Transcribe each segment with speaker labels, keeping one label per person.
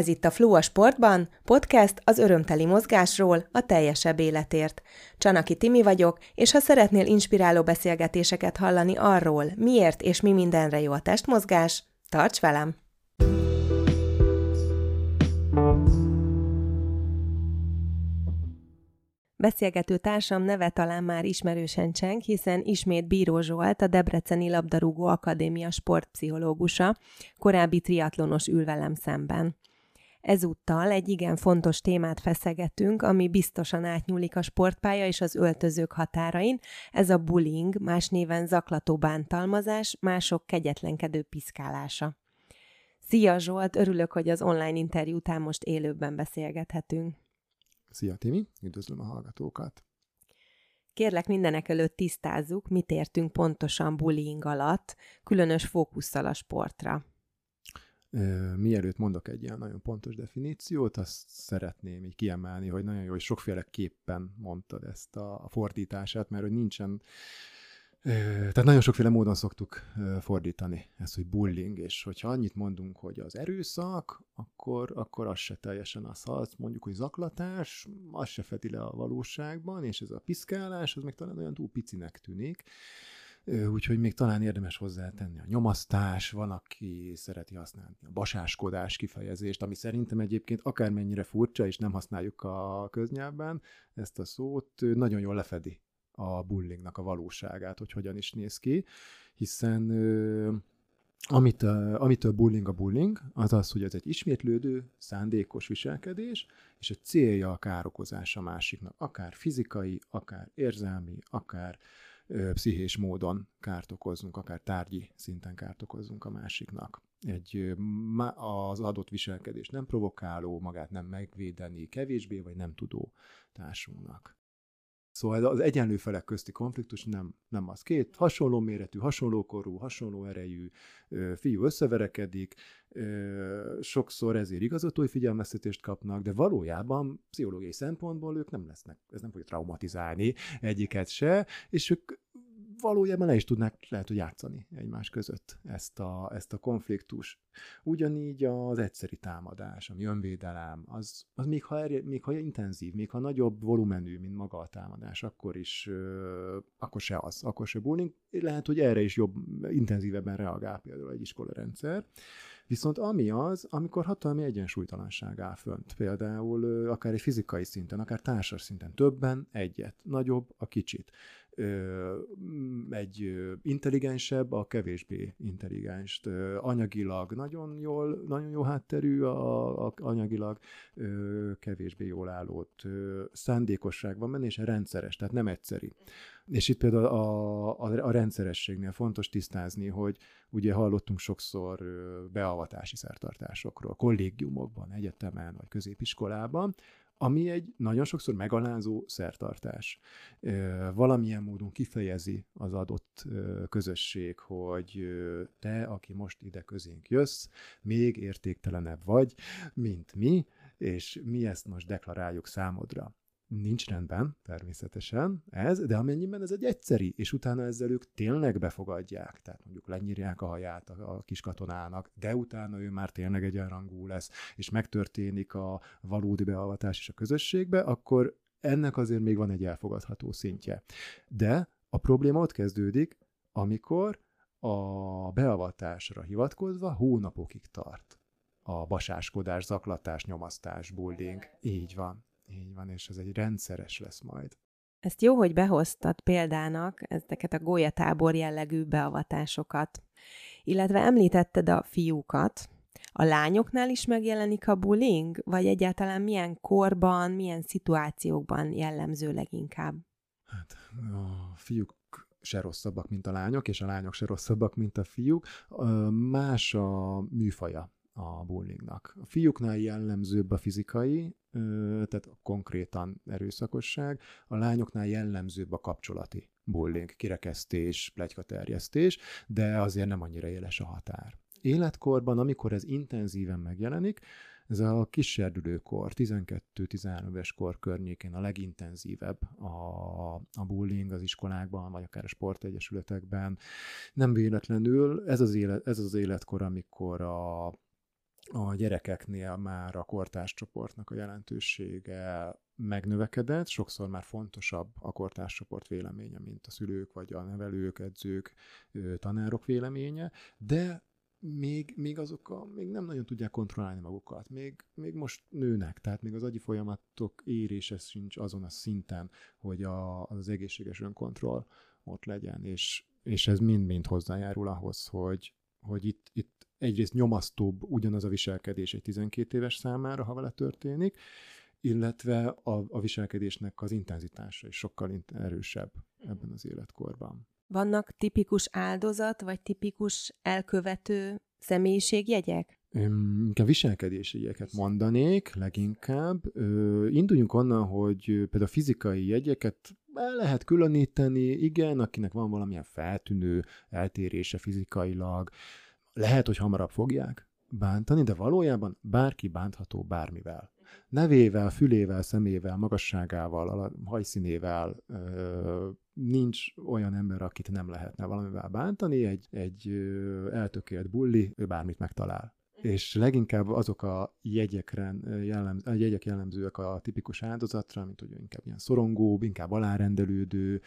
Speaker 1: Ez itt a Flow a Sportban, podcast az örömteli mozgásról, a teljesebb életért. Csanaki Timi vagyok, és ha szeretnél inspiráló beszélgetéseket hallani arról, miért és mi mindenre jó a testmozgás, tarts velem! Beszélgető társam neve talán már ismerősen cseng, hiszen ismét Bíró Zsolt, a Debreceni Labdarúgó Akadémia sportpszichológusa, korábbi triatlonos ül velem szemben. Ezúttal egy igen fontos témát feszegetünk, ami biztosan átnyúlik a sportpálya és az öltözők határain, ez a bullying, más néven zaklató bántalmazás, mások kegyetlenkedő piszkálása. Szia Zsolt, örülök, hogy az online interjú után most élőben beszélgethetünk.
Speaker 2: Szia Timi, üdvözlöm a hallgatókat!
Speaker 1: Kérlek mindenek előtt tisztázzuk, mit értünk pontosan bullying alatt, különös fókusszal a sportra.
Speaker 2: Mielőtt mondok egy ilyen nagyon pontos definíciót, azt szeretném így kiemelni, hogy nagyon jó, hogy sokféle képpen mondtad ezt a fordítását, mert hogy nincsen tehát nagyon sokféle módon szoktuk fordítani ezt, hogy bullying, és hogyha annyit mondunk, hogy az erőszak, akkor, akkor az se teljesen az. Ha azt mondjuk, hogy zaklatás, az se fedi le a valóságban, és ez a piszkálás, az meg talán olyan túl picinek tűnik. Úgyhogy még talán érdemes hozzátenni a nyomasztás, van, aki szereti használni a basáskodás kifejezést, ami szerintem egyébként akármennyire furcsa, és nem használjuk a köznyelvben ezt a szót, nagyon jól lefedi a bullyingnak a valóságát, hogy hogyan is néz ki, hiszen amit, amitől bullying a bullying, az az, hogy ez egy ismétlődő, szándékos viselkedés, és a célja a károkozás a másiknak, akár fizikai, akár érzelmi, akár pszichés módon kárt okozzunk, akár tárgyi szinten kárt okozzunk a másiknak. Egy, az adott viselkedés nem provokáló, magát nem megvédeni, kevésbé vagy nem tudó társunknak. Szóval az egyenlő felek közti konfliktus nem, nem az. Két hasonló méretű, hasonló korú, hasonló erejű fiú összeverekedik, sokszor ezért igazatúj figyelmeztetést kapnak, de valójában pszichológiai szempontból ők nem lesznek, ez nem fogja traumatizálni egyiket se, és ők valójában le is tudnák lehet, hogy játszani egymás között ezt a, ezt a konfliktus. Ugyanígy az egyszeri támadás, ami önvédelem, az, az még, ha erje, még ha intenzív, még ha nagyobb volumenű, mint maga a támadás, akkor is, ö, akkor se az, akkor se bullying. Lehet, hogy erre is jobb, intenzívebben reagál például egy iskolarendszer. Viszont ami az, amikor hatalmi egyensúlytalanság áll fönt, például akár egy fizikai szinten, akár társas szinten, többen egyet, nagyobb a kicsit egy intelligensebb, a kevésbé intelligens. Anyagilag nagyon jól, nagyon jó hátterű, a, a anyagilag kevésbé jól állott. Szándékosság van benne, és rendszeres, tehát nem egyszeri. És itt például a, a, a rendszerességnél fontos tisztázni, hogy ugye hallottunk sokszor beavatási szertartásokról, kollégiumokban, egyetemen vagy középiskolában, ami egy nagyon sokszor megalázó szertartás. Valamilyen módon kifejezi az adott közösség, hogy te, aki most ide közénk jössz, még értéktelenebb vagy, mint mi, és mi ezt most deklaráljuk számodra nincs rendben, természetesen ez, de amennyiben ez egy egyszeri, és utána ezzel ők tényleg befogadják, tehát mondjuk lenyírják a haját a, a kis katonának, de utána ő már tényleg egyenrangú lesz, és megtörténik a valódi beavatás is a közösségbe, akkor ennek azért még van egy elfogadható szintje. De a probléma ott kezdődik, amikor a beavatásra hivatkozva hónapokig tart a basáskodás, zaklatás, nyomasztás, bullying. Így van. Így van, és ez egy rendszeres lesz majd.
Speaker 1: Ezt jó, hogy behoztad példának ezeket a gólyatábor jellegű beavatásokat. Illetve említetted a fiúkat. A lányoknál is megjelenik a bullying? Vagy egyáltalán milyen korban, milyen szituációkban jellemző leginkább?
Speaker 2: Hát a fiúk se rosszabbak, mint a lányok, és a lányok se rosszabbak, mint a fiúk. Más a műfaja a bullyingnak. A fiúknál jellemzőbb a fizikai, tehát konkrétan erőszakosság, a lányoknál jellemzőbb a kapcsolati bullying, kirekesztés, plegykaterjesztés, de azért nem annyira éles a határ. Életkorban, amikor ez intenzíven megjelenik, ez a kiserdülőkor, 12-13 éves kor környékén a legintenzívebb a, a bullying az iskolákban, vagy akár a sportegyesületekben. Nem véletlenül ez az, élet, ez az életkor, amikor a a gyerekeknél már a kortárscsoportnak a jelentősége megnövekedett, sokszor már fontosabb a kortárscsoport véleménye, mint a szülők, vagy a nevelők, edzők, tanárok véleménye, de még, még azok a, még nem nagyon tudják kontrollálni magukat, még, még most nőnek, tehát még az agyi folyamatok érése sincs azon a szinten, hogy a, az egészséges önkontroll ott legyen, és, és ez mind-mind hozzájárul ahhoz, hogy, hogy itt, itt egyrészt nyomasztóbb ugyanaz a viselkedés egy 12 éves számára, ha vele történik, illetve a, a viselkedésnek az intenzitása is sokkal erősebb ebben az életkorban.
Speaker 1: Vannak tipikus áldozat, vagy tipikus elkövető személyiségjegyek?
Speaker 2: Inkább viselkedési jegyeket mondanék leginkább. Ö, induljunk onnan, hogy például a fizikai jegyeket el lehet különíteni, igen, akinek van valamilyen feltűnő eltérése fizikailag, lehet, hogy hamarabb fogják bántani, de valójában bárki bántható bármivel. Nevével, fülével, szemével, magasságával, hajszínével nincs olyan ember, akit nem lehetne valamivel bántani, egy, egy eltökélt bulli, ő bármit megtalál és leginkább azok a jegyek, jellemz, a jegyek jellemzőek a tipikus áldozatra, mint hogy inkább ilyen szorongóbb, inkább alárendelődő,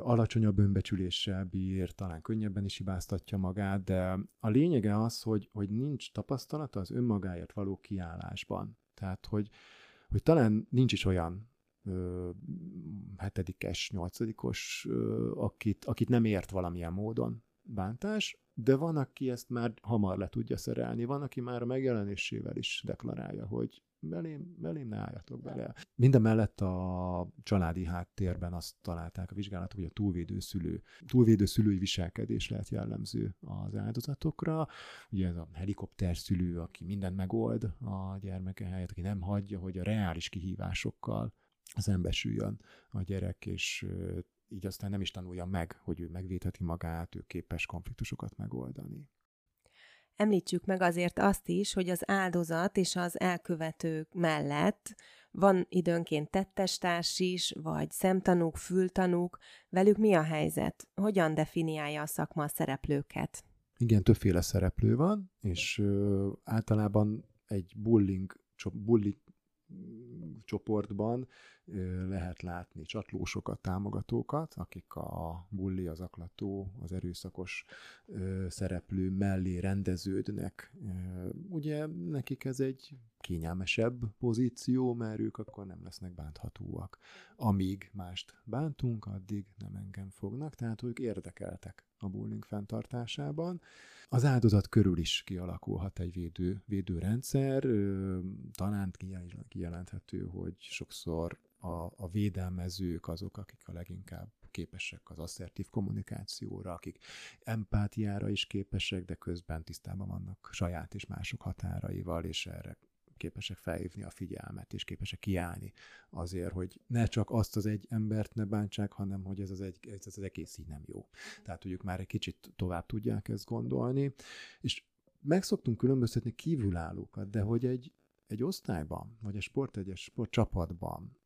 Speaker 2: alacsonyabb önbecsüléssel bír, talán könnyebben is hibáztatja magát, de a lényege az, hogy, hogy nincs tapasztalata az önmagáért való kiállásban. Tehát, hogy, hogy talán nincs is olyan hetedikes, nyolcadikos, akit, akit nem ért valamilyen módon bántás, de van, aki ezt már hamar le tudja szerelni, van, aki már a megjelenésével is deklarálja, hogy belém, belém ne álljatok bele. Minden mellett a családi háttérben azt találták a vizsgálatok, hogy a túlvédő szülő, túlvédő szülői viselkedés lehet jellemző az áldozatokra. Ugye ez a helikopter szülő, aki mindent megold a gyermeke helyett, aki nem hagyja, hogy a reális kihívásokkal szembesüljön a gyerek, és így aztán nem is tanulja meg, hogy ő megvédheti magát, ő képes konfliktusokat megoldani.
Speaker 1: Említsük meg azért azt is, hogy az áldozat és az elkövetők mellett van időnként tettestárs is, vagy szemtanúk, fültanúk. Velük mi a helyzet? Hogyan definiálja a szakma a szereplőket?
Speaker 2: Igen, többféle szereplő van, és ö, általában egy bullying, bully csoportban lehet látni csatlósokat, támogatókat, akik a bulli, az aklató, az erőszakos szereplő mellé rendeződnek. Ugye nekik ez egy kényelmesebb pozíció, mert ők akkor nem lesznek bánthatóak. Amíg mást bántunk, addig nem engem fognak, tehát ők érdekeltek a bullying fenntartásában. Az áldozat körül is kialakulhat egy védő, védőrendszer, talán kijelenthető, hogy sokszor a, a védelmezők azok, akik a leginkább képesek az asszertív kommunikációra, akik empátiára is képesek, de közben tisztában vannak saját és mások határaival, és erre képesek felhívni a figyelmet, és képesek kiállni azért, hogy ne csak azt az egy embert ne bántsák, hanem hogy ez az, egy, ez az egész így nem jó. Tehát tudjuk már egy kicsit tovább tudják ezt gondolni, és meg szoktunk különböztetni kívülállókat, de hogy egy, egy osztályban, vagy egy sportegyes sportcsapatban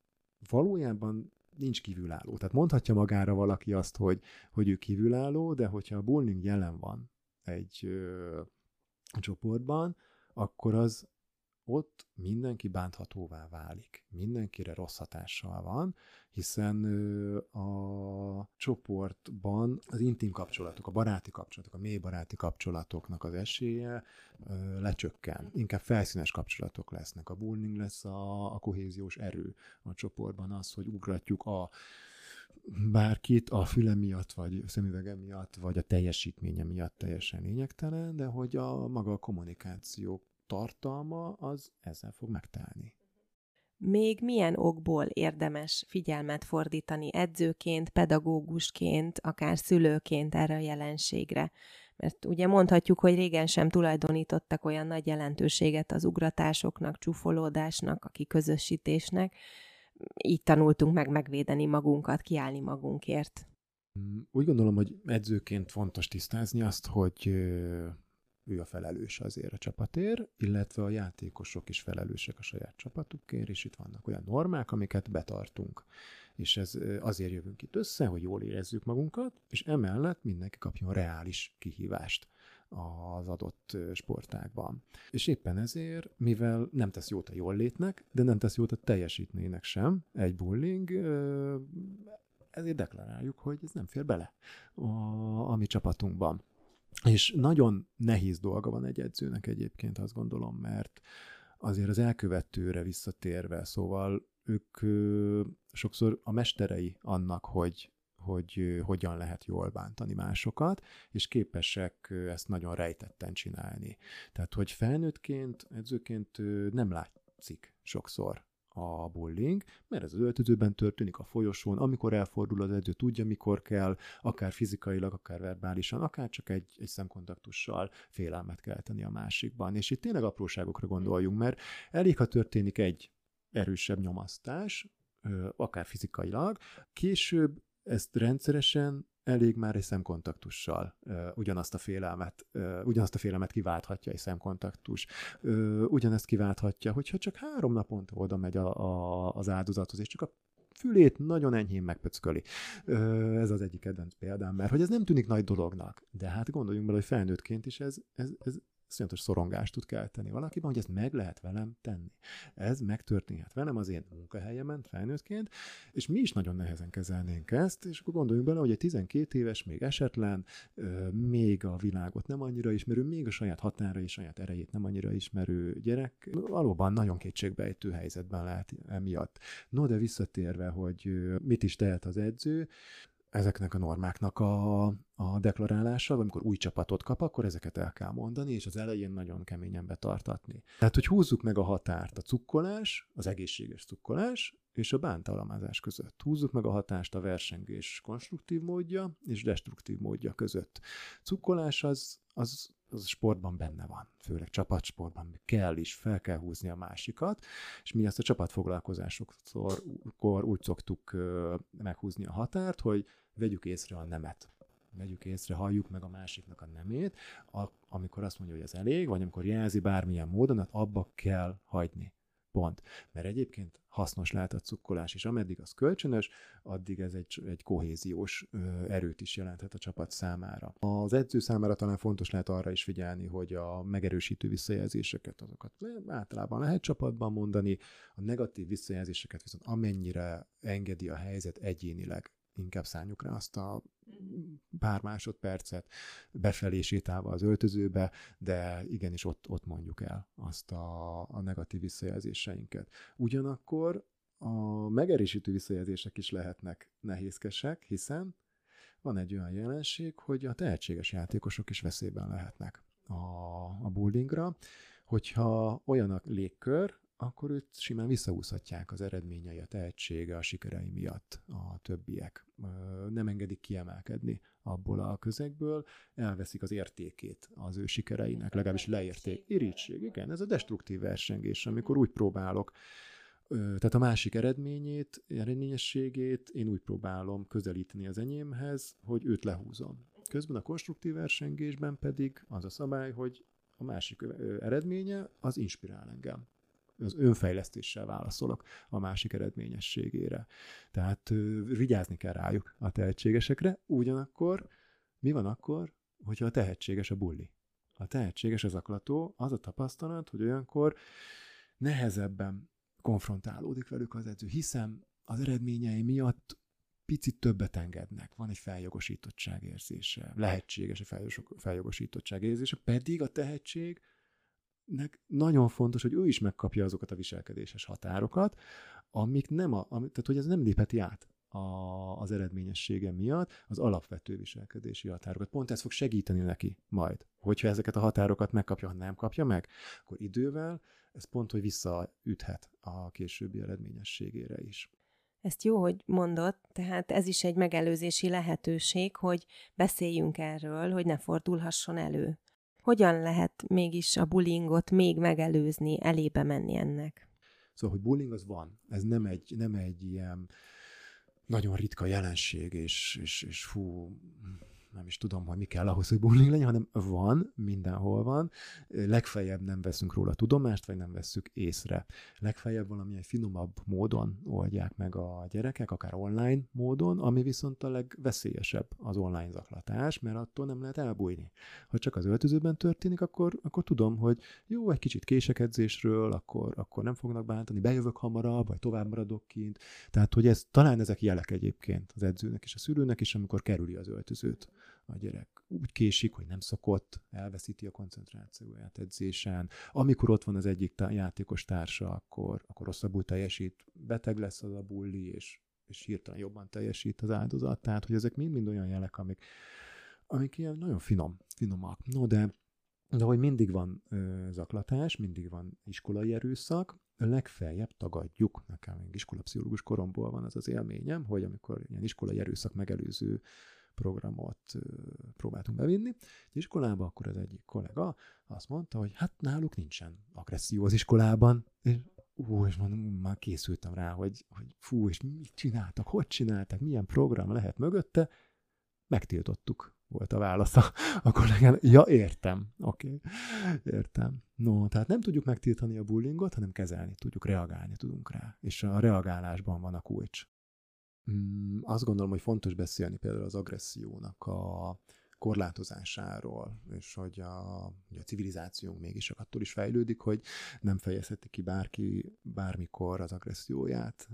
Speaker 2: valójában nincs kívülálló. Tehát mondhatja magára valaki azt, hogy, hogy ő kívülálló, de hogyha a bullying jelen van egy ö, csoportban, akkor az ott mindenki bánthatóvá válik, mindenkire rossz hatással van, hiszen a csoportban az intim kapcsolatok, a baráti kapcsolatok, a mély baráti kapcsolatoknak az esélye lecsökken. Inkább felszínes kapcsolatok lesznek. A bullying lesz a, a kohéziós erő a csoportban, az, hogy ugratjuk a bárkit a füle miatt, vagy szemüvege miatt, vagy a teljesítménye miatt teljesen lényegtelen, de hogy a maga a kommunikáció tartalma az ezzel fog megtelni.
Speaker 1: Még milyen okból érdemes figyelmet fordítani edzőként, pedagógusként, akár szülőként erre a jelenségre? Mert ugye mondhatjuk, hogy régen sem tulajdonítottak olyan nagy jelentőséget az ugratásoknak, csúfolódásnak, a kiközösítésnek. Így tanultunk meg megvédeni magunkat, kiállni magunkért.
Speaker 2: Úgy gondolom, hogy edzőként fontos tisztázni azt, hogy ő a felelős azért a csapatért, illetve a játékosok is felelősek a saját csapatukért, és itt vannak olyan normák, amiket betartunk. És ez azért jövünk itt össze, hogy jól érezzük magunkat, és emellett mindenki kapjon reális kihívást az adott sportágban. És éppen ezért, mivel nem tesz jót a jól létnek, de nem tesz jót a teljesítménynek sem, egy bullying, ezért deklaráljuk, hogy ez nem fér bele a, a mi csapatunkban. És nagyon nehéz dolga van egy edzőnek egyébként, azt gondolom, mert azért az elkövetőre visszatérve, szóval ők sokszor a mesterei annak, hogy hogy hogyan lehet jól bántani másokat, és képesek ezt nagyon rejtetten csinálni. Tehát, hogy felnőttként, edzőként nem látszik sokszor a bullying, mert ez az öltözőben történik, a folyosón, amikor elfordul az edző, tudja, mikor kell, akár fizikailag, akár verbálisan, akár csak egy, egy szemkontaktussal félelmet kelteni a másikban. És itt tényleg apróságokra gondoljunk, mert elég, ha történik egy erősebb nyomasztás, akár fizikailag, később ezt rendszeresen elég már egy szemkontaktussal ugyanazt a félelmet, ugyanazt a félelmet kiválthatja egy szemkontaktus. Ugyanezt kiválthatja, hogyha csak három naponta oda megy a, a, az áldozathoz, és csak a fülét nagyon enyhén megpöcköli. Ez az egyik kedvenc példám, mert hogy ez nem tűnik nagy dolognak, de hát gondoljunk bele, hogy felnőttként is ez, ez, ez, iszonyatos szorongást tud kelteni valakiben, hogy ezt meg lehet velem tenni. Ez megtörténhet velem az én munkahelyemen felnőttként, és mi is nagyon nehezen kezelnénk ezt, és akkor gondoljunk bele, hogy egy 12 éves, még esetlen, még a világot nem annyira ismerő, még a saját határa és saját erejét nem annyira ismerő gyerek, valóban nagyon kétségbejtő helyzetben lehet emiatt. No, de visszatérve, hogy mit is tehet az edző, ezeknek a normáknak a, a deklarálása, amikor új csapatot kap, akkor ezeket el kell mondani, és az elején nagyon keményen betartatni. Tehát, hogy húzzuk meg a határt a cukkolás, az egészséges cukkolás, és a bántalmazás között. Húzzuk meg a hatást a versengés konstruktív módja és destruktív módja között. Cukkolás az, az, az sportban benne van, főleg csapatsportban kell is, fel kell húzni a másikat, és mi ezt a csapatfoglalkozásokkor úgy szoktuk meghúzni a határt, hogy vegyük észre a nemet. Vegyük észre, halljuk meg a másiknak a nemét, a, amikor azt mondja, hogy ez elég, vagy amikor jelzi bármilyen módon, hát abba kell hagyni. Pont. Mert egyébként hasznos lehet a cukkolás, és ameddig az kölcsönös, addig ez egy, egy kohéziós ö, erőt is jelenthet a csapat számára. Az edző számára talán fontos lehet arra is figyelni, hogy a megerősítő visszajelzéseket, azokat általában lehet csapatban mondani, a negatív visszajelzéseket viszont amennyire engedi a helyzet egyénileg inkább szálljuk rá azt a pár másodpercet befelé sétálva az öltözőbe, de igenis ott, ott mondjuk el azt a, a negatív visszajelzéseinket. Ugyanakkor a megerősítő visszajelzések is lehetnek nehézkesek, hiszen van egy olyan jelenség, hogy a tehetséges játékosok is veszélyben lehetnek a, a bullyingra, hogyha olyan a légkör, akkor őt simán visszahúzhatják az eredményei, a tehetsége, a sikerei miatt a többiek. Nem engedik kiemelkedni abból a közegből, elveszik az értékét az ő sikereinek, legalábbis leérték. Irítség, igen, ez a destruktív versengés, amikor úgy próbálok tehát a másik eredményét, eredményességét én úgy próbálom közelíteni az enyémhez, hogy őt lehúzom. Közben a konstruktív versengésben pedig az a szabály, hogy a másik eredménye az inspirál engem az önfejlesztéssel válaszolok a másik eredményességére. Tehát vigyázni kell rájuk a tehetségesekre, ugyanakkor mi van akkor, hogyha a tehetséges a bulli? A tehetséges az aklató, az a tapasztalat, hogy olyankor nehezebben konfrontálódik velük az edző, hiszen az eredményei miatt picit többet engednek, van egy feljogosítottság érzése, lehetséges a feljogosítottság érzése, pedig a tehetség nek nagyon fontos, hogy ő is megkapja azokat a viselkedéses határokat, amik nem, a, amik, tehát hogy ez nem lépheti át a, az eredményessége miatt az alapvető viselkedési határokat. Pont ez fog segíteni neki majd. Hogyha ezeket a határokat megkapja, ha nem kapja meg, akkor idővel ez pont, hogy visszaüthet a későbbi eredményességére is.
Speaker 1: Ezt jó, hogy mondott, tehát ez is egy megelőzési lehetőség, hogy beszéljünk erről, hogy ne fordulhasson elő. Hogyan lehet mégis a bullyingot még megelőzni, elébe menni ennek?
Speaker 2: Szóval, hogy bullying az van. Ez nem egy, nem egy ilyen nagyon ritka jelenség, és, és, és fú, nem, is tudom, hogy mi kell ahhoz, hogy bullying legyen, hanem van, mindenhol van. Legfeljebb nem veszünk róla tudomást, vagy nem veszük észre. Legfeljebb valamilyen finomabb módon oldják meg a gyerekek, akár online módon, ami viszont a legveszélyesebb az online zaklatás, mert attól nem lehet elbújni. Ha csak az öltözőben történik, akkor, akkor tudom, hogy jó, egy kicsit késekedzésről, akkor, akkor nem fognak bántani, bejövök hamarabb, vagy tovább maradok kint. Tehát, hogy ez talán ezek jelek egyébként az edzőnek és a szülőnek is, amikor kerüli az öltözőt a gyerek. Úgy késik, hogy nem szokott, elveszíti a koncentrációját edzésen. Amikor ott van az egyik tá- játékos társa, akkor, akkor rosszabbul teljesít, beteg lesz az a bulli, és, és hirtelen jobban teljesít az áldozat. Tehát, hogy ezek mind-mind olyan jelek, amik, amik ilyen nagyon finom, finomak. No, de de hogy mindig van ö, zaklatás, mindig van iskolai erőszak, legfeljebb tagadjuk, nekem még iskolapszichológus koromból van az az élményem, hogy amikor ilyen iskolai erőszak megelőző programot próbáltunk bevinni az iskolába, akkor az egyik kollega azt mondta, hogy hát náluk nincsen agresszió az iskolában, és ú, és mondom, már készültem rá, hogy, hogy fú, és mit csináltak, hogy csináltak, milyen program lehet mögötte, megtiltottuk volt a válasz a kollégán. Ja, értem. Oké, okay. értem. No, tehát nem tudjuk megtiltani a bullyingot, hanem kezelni tudjuk, reagálni tudunk rá. És a reagálásban van a kulcs. Mm, azt gondolom, hogy fontos beszélni például az agressziónak a korlátozásáról, és hogy a, hogy a civilizációnk mégis attól is fejlődik, hogy nem fejezheti ki bárki bármikor az agresszióját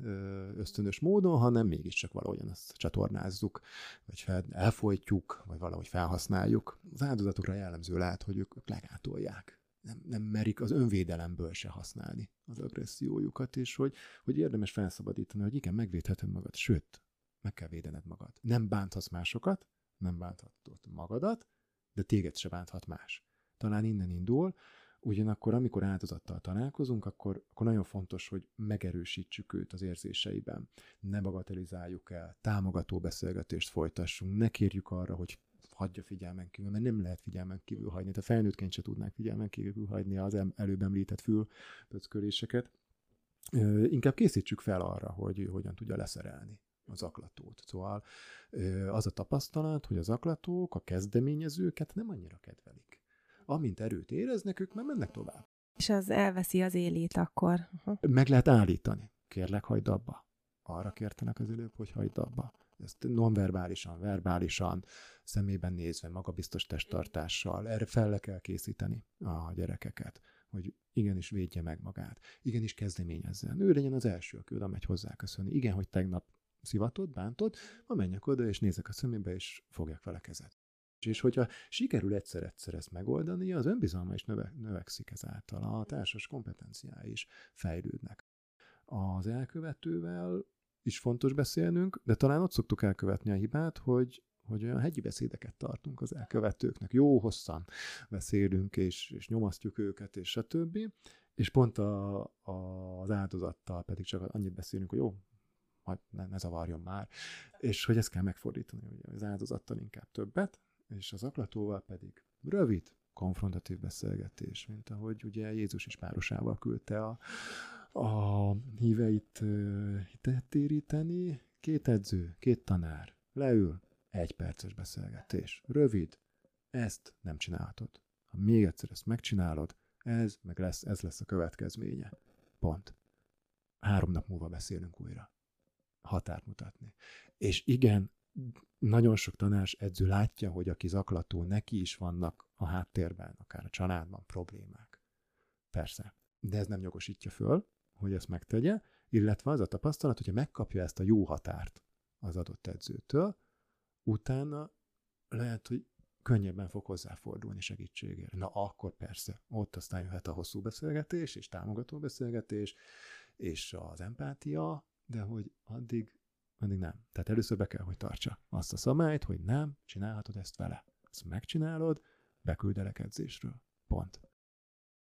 Speaker 2: ösztönös módon, hanem mégiscsak valahogyan azt csatornázzuk, vagy fel, elfolytjuk, vagy valahogy felhasználjuk. Az áldozatokra jellemző lehet, hogy ők, ők legátolják nem, nem merik az önvédelemből se használni az agressziójukat, és hogy, hogy érdemes felszabadítani, hogy igen, megvédheted magad, sőt, meg kell védened magad. Nem bánthatsz másokat, nem bánthatod magadat, de téged se bánthat más. Talán innen indul, ugyanakkor amikor áldozattal találkozunk, akkor, akkor nagyon fontos, hogy megerősítsük őt az érzéseiben. Ne bagatelizáljuk el, támogató beszélgetést folytassunk, ne kérjük arra, hogy hagyja figyelmen kívül, mert nem lehet figyelmen kívül hagyni. Tehát felnőttként se tudnák figyelmen kívül hagyni az előbb említett fülpöcköléseket. Inkább készítsük fel arra, hogy hogyan tudja leszerelni az aklatót. Szóval az a tapasztalat, hogy az aklatók a kezdeményezőket nem annyira kedvelik. Amint erőt éreznek, ők már mennek tovább.
Speaker 1: És az elveszi az élét akkor.
Speaker 2: Meg lehet állítani. Kérlek, hagyd abba. Arra kértenek az előbb, hogy hagyd abba. Ezt nonverbálisan, verbálisan, szemében nézve, magabiztos testtartással, erre fel kell készíteni a gyerekeket hogy igenis védje meg magát, igenis kezdeményezzen. Ő legyen az első, aki oda megy hozzá köszönni. Igen, hogy tegnap szivatod, bántod, ha menjek oda, és nézek a szemébe, és fogják vele kezet. És hogyha sikerül egyszer-egyszer ezt megoldani, az önbizalma is növe, növekszik ezáltal, a társas kompetenciái is fejlődnek. Az elkövetővel is fontos beszélnünk, de talán ott szoktuk elkövetni a hibát, hogy hogy olyan hegyi beszédeket tartunk az elkövetőknek, jó hosszan beszélünk, és, és nyomasztjuk őket, és stb. És pont a, a, az áldozattal pedig csak annyit beszélünk, hogy jó, majd ne, ne zavarjon már, és hogy ezt kell megfordítani, ugye az áldozattal inkább többet, és az aklatóval pedig rövid, konfrontatív beszélgetés, mint ahogy ugye Jézus is párosával küldte a, a híveit téríteni, két edző, két tanár, leül, egy perces beszélgetés, rövid, ezt nem csinálhatod. Ha még egyszer ezt megcsinálod, ez meg lesz, ez lesz a következménye. Pont. Három nap múlva beszélünk újra határt mutatni. És igen, nagyon sok tanás edző látja, hogy aki zaklató, neki is vannak a háttérben, akár a családban problémák. Persze. De ez nem jogosítja föl, hogy ezt megtegye, illetve az a tapasztalat, hogyha megkapja ezt a jó határt az adott edzőtől, utána lehet, hogy könnyebben fog hozzáfordulni segítségére. Na akkor persze, ott aztán jöhet a hosszú beszélgetés, és támogató beszélgetés, és az empátia, de hogy addig, addig nem. Tehát először be kell, hogy tartsa azt a szabályt, hogy nem, csinálhatod ezt vele. Ezt megcsinálod, beküldelek edzésről. Pont.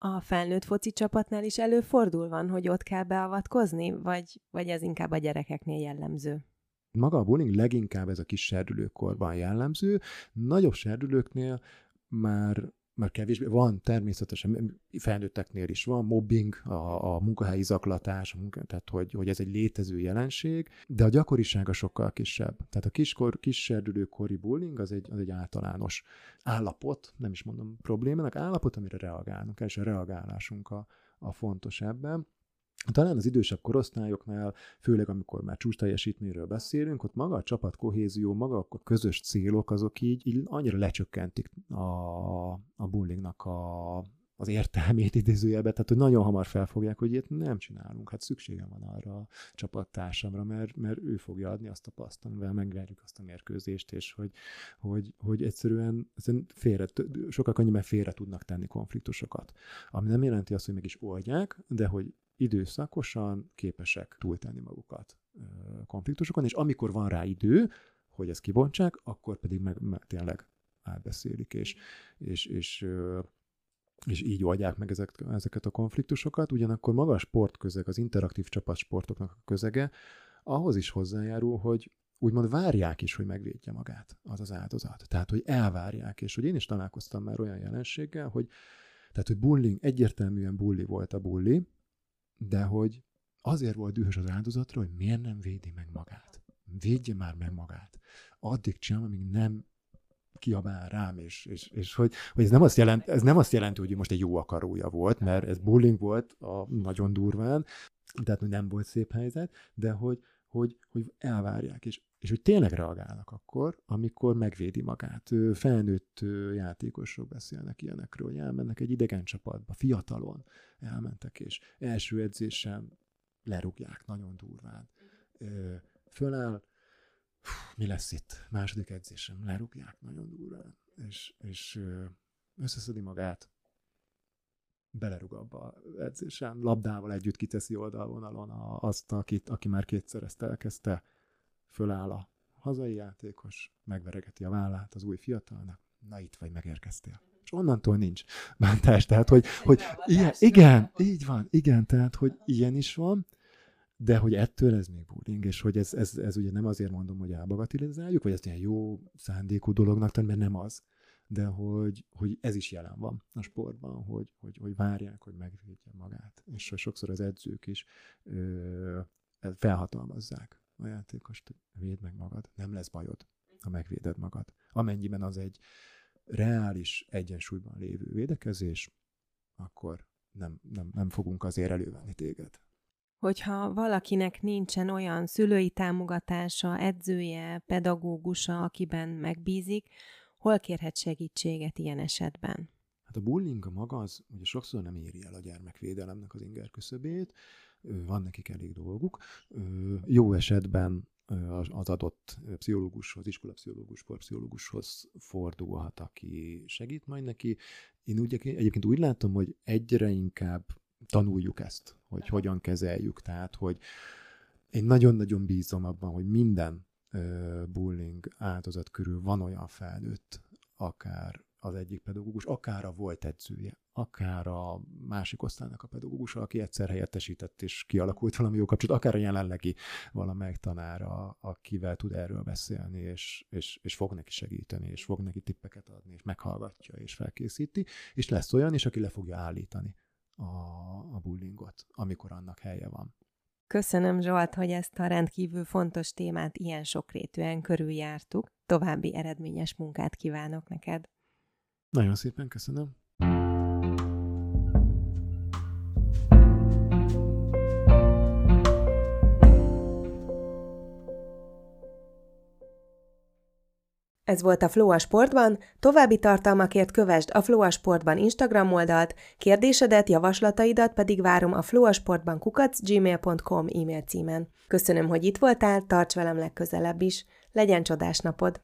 Speaker 1: A felnőtt foci csapatnál is előfordul van, hogy ott kell beavatkozni, vagy, vagy ez inkább a gyerekeknél jellemző?
Speaker 2: Maga a bullying leginkább ez a kis serdülőkorban jellemző. Nagyobb serdülőknél már mert kevésbé. Van természetesen, felnőtteknél is van mobbing, a, a munkahelyi zaklatás, a munka, tehát hogy, hogy ez egy létező jelenség, de a gyakorisága sokkal kisebb. Tehát a kiskor, kori bullying az egy, az egy általános állapot, nem is mondom problémának, állapot, amire reagálnunk kell, és a reagálásunk a, a fontos ebben. Talán az idősebb korosztályoknál, főleg amikor már csúcs teljesítményről beszélünk, ott maga a csapat kohézió, maga a közös célok, azok így, így annyira lecsökkentik a, a bullyingnak a, az értelmét idézőjelbe, tehát hogy nagyon hamar felfogják, hogy ilyet nem csinálunk, hát szükségem van arra a csapattársamra, mert, mert ő fogja adni azt a paszt, amivel megverjük azt a mérkőzést, és hogy, hogy, hogy egyszerűen, félre, sokkal könnyebben félre tudnak tenni konfliktusokat. Ami nem jelenti azt, hogy meg is oldják, de hogy időszakosan képesek túltenni magukat konfliktusokon, és amikor van rá idő, hogy ezt kibontsák, akkor pedig meg, meg tényleg átbeszélik, és, és, és, és így oldják meg ezek, ezeket a konfliktusokat. Ugyanakkor maga a sportközeg, az interaktív csapatsportoknak a közege ahhoz is hozzájárul, hogy úgymond várják is, hogy megvédje magát az az áldozat. Tehát, hogy elvárják, és hogy én is találkoztam már olyan jelenséggel, hogy tehát, hogy bullying, egyértelműen bulli volt a bulli, de hogy azért volt dühös az áldozatra, hogy miért nem védi meg magát. Védje már meg magát. Addig csinálom, amíg nem kiabál rám, és, és, és hogy, hogy ez, nem azt jelent, ez nem azt jelenti, hogy most egy jó akarója volt, mert ez bullying volt a, nagyon durván, tehát hogy nem volt szép helyzet, de hogy, hogy, hogy elvárják, és, és hogy tényleg reagálnak akkor, amikor megvédi magát. Felnőtt játékosok beszélnek ilyenekről, hogy elmennek egy idegen csapatba, fiatalon elmentek, és első edzésen lerúgják nagyon durván. Föláll, mi lesz itt? Második edzésem, lerúgják nagyon durván, és, és összeszedi magát, belerúg abba az edzésen, labdával együtt kiteszi oldalvonalon azt, akit, aki már kétszer ezt elkezdte, föláll a hazai játékos, megveregeti a vállát az új fiatalnak, na itt vagy, megérkeztél. És onnantól nincs bántás, tehát hogy, hogy ilyen, igen, így van, igen, tehát hogy ilyen is van, de hogy ettől ez még bullying, és hogy ez, ez, ez ugye nem azért mondom, hogy elbagatilizáljuk, vagy ezt ilyen jó szándékú dolognak tenni, mert nem az, de hogy, hogy ez is jelen van a sportban, hogy, hogy, hogy várják, hogy megvédje magát, és hogy sokszor az edzők is ö, felhatalmazzák a játékost, védd meg magad, nem lesz bajod, ha megvéded magad. Amennyiben az egy reális egyensúlyban lévő védekezés, akkor nem, nem, nem fogunk azért elővenni téged.
Speaker 1: Hogyha valakinek nincsen olyan szülői támogatása, edzője, pedagógusa, akiben megbízik, hol kérhet segítséget ilyen esetben?
Speaker 2: Hát a bullying maga az ugye sokszor nem éri el a gyermekvédelemnek az inger küszöbét, van nekik elég dolguk. Jó esetben az adott pszichológushoz, iskolapszichológus, sportpszichológushoz fordulhat, aki segít majd neki. Én úgy, egyébként úgy látom, hogy egyre inkább tanuljuk ezt, hogy hogyan kezeljük. Tehát, hogy én nagyon-nagyon bízom abban, hogy minden bullying áldozat körül van olyan felnőtt, akár az egyik pedagógus, akár a volt edzője, akár a másik osztálynak a pedagógusa, aki egyszer helyettesített és kialakult valami jó kapcsolat, akár a jelenlegi valamelyik tanára, akivel tud erről beszélni, és, és, és fog neki segíteni, és fog neki tippeket adni, és meghallgatja, és felkészíti, és lesz olyan is, aki le fogja állítani a, a bullyingot, amikor annak helye van.
Speaker 1: Köszönöm Zsolt, hogy ezt a rendkívül fontos témát ilyen sokrétűen körüljártuk. További eredményes munkát kívánok neked.
Speaker 2: Nagyon szépen köszönöm.
Speaker 1: Ez volt a Flow a Sportban, további tartalmakért kövesd a Flow a Sportban Instagram oldalt, kérdésedet, javaslataidat pedig várom a flowasportban kukacgmail.com e-mail címen. Köszönöm, hogy itt voltál, tarts velem legközelebb is, legyen csodás napod!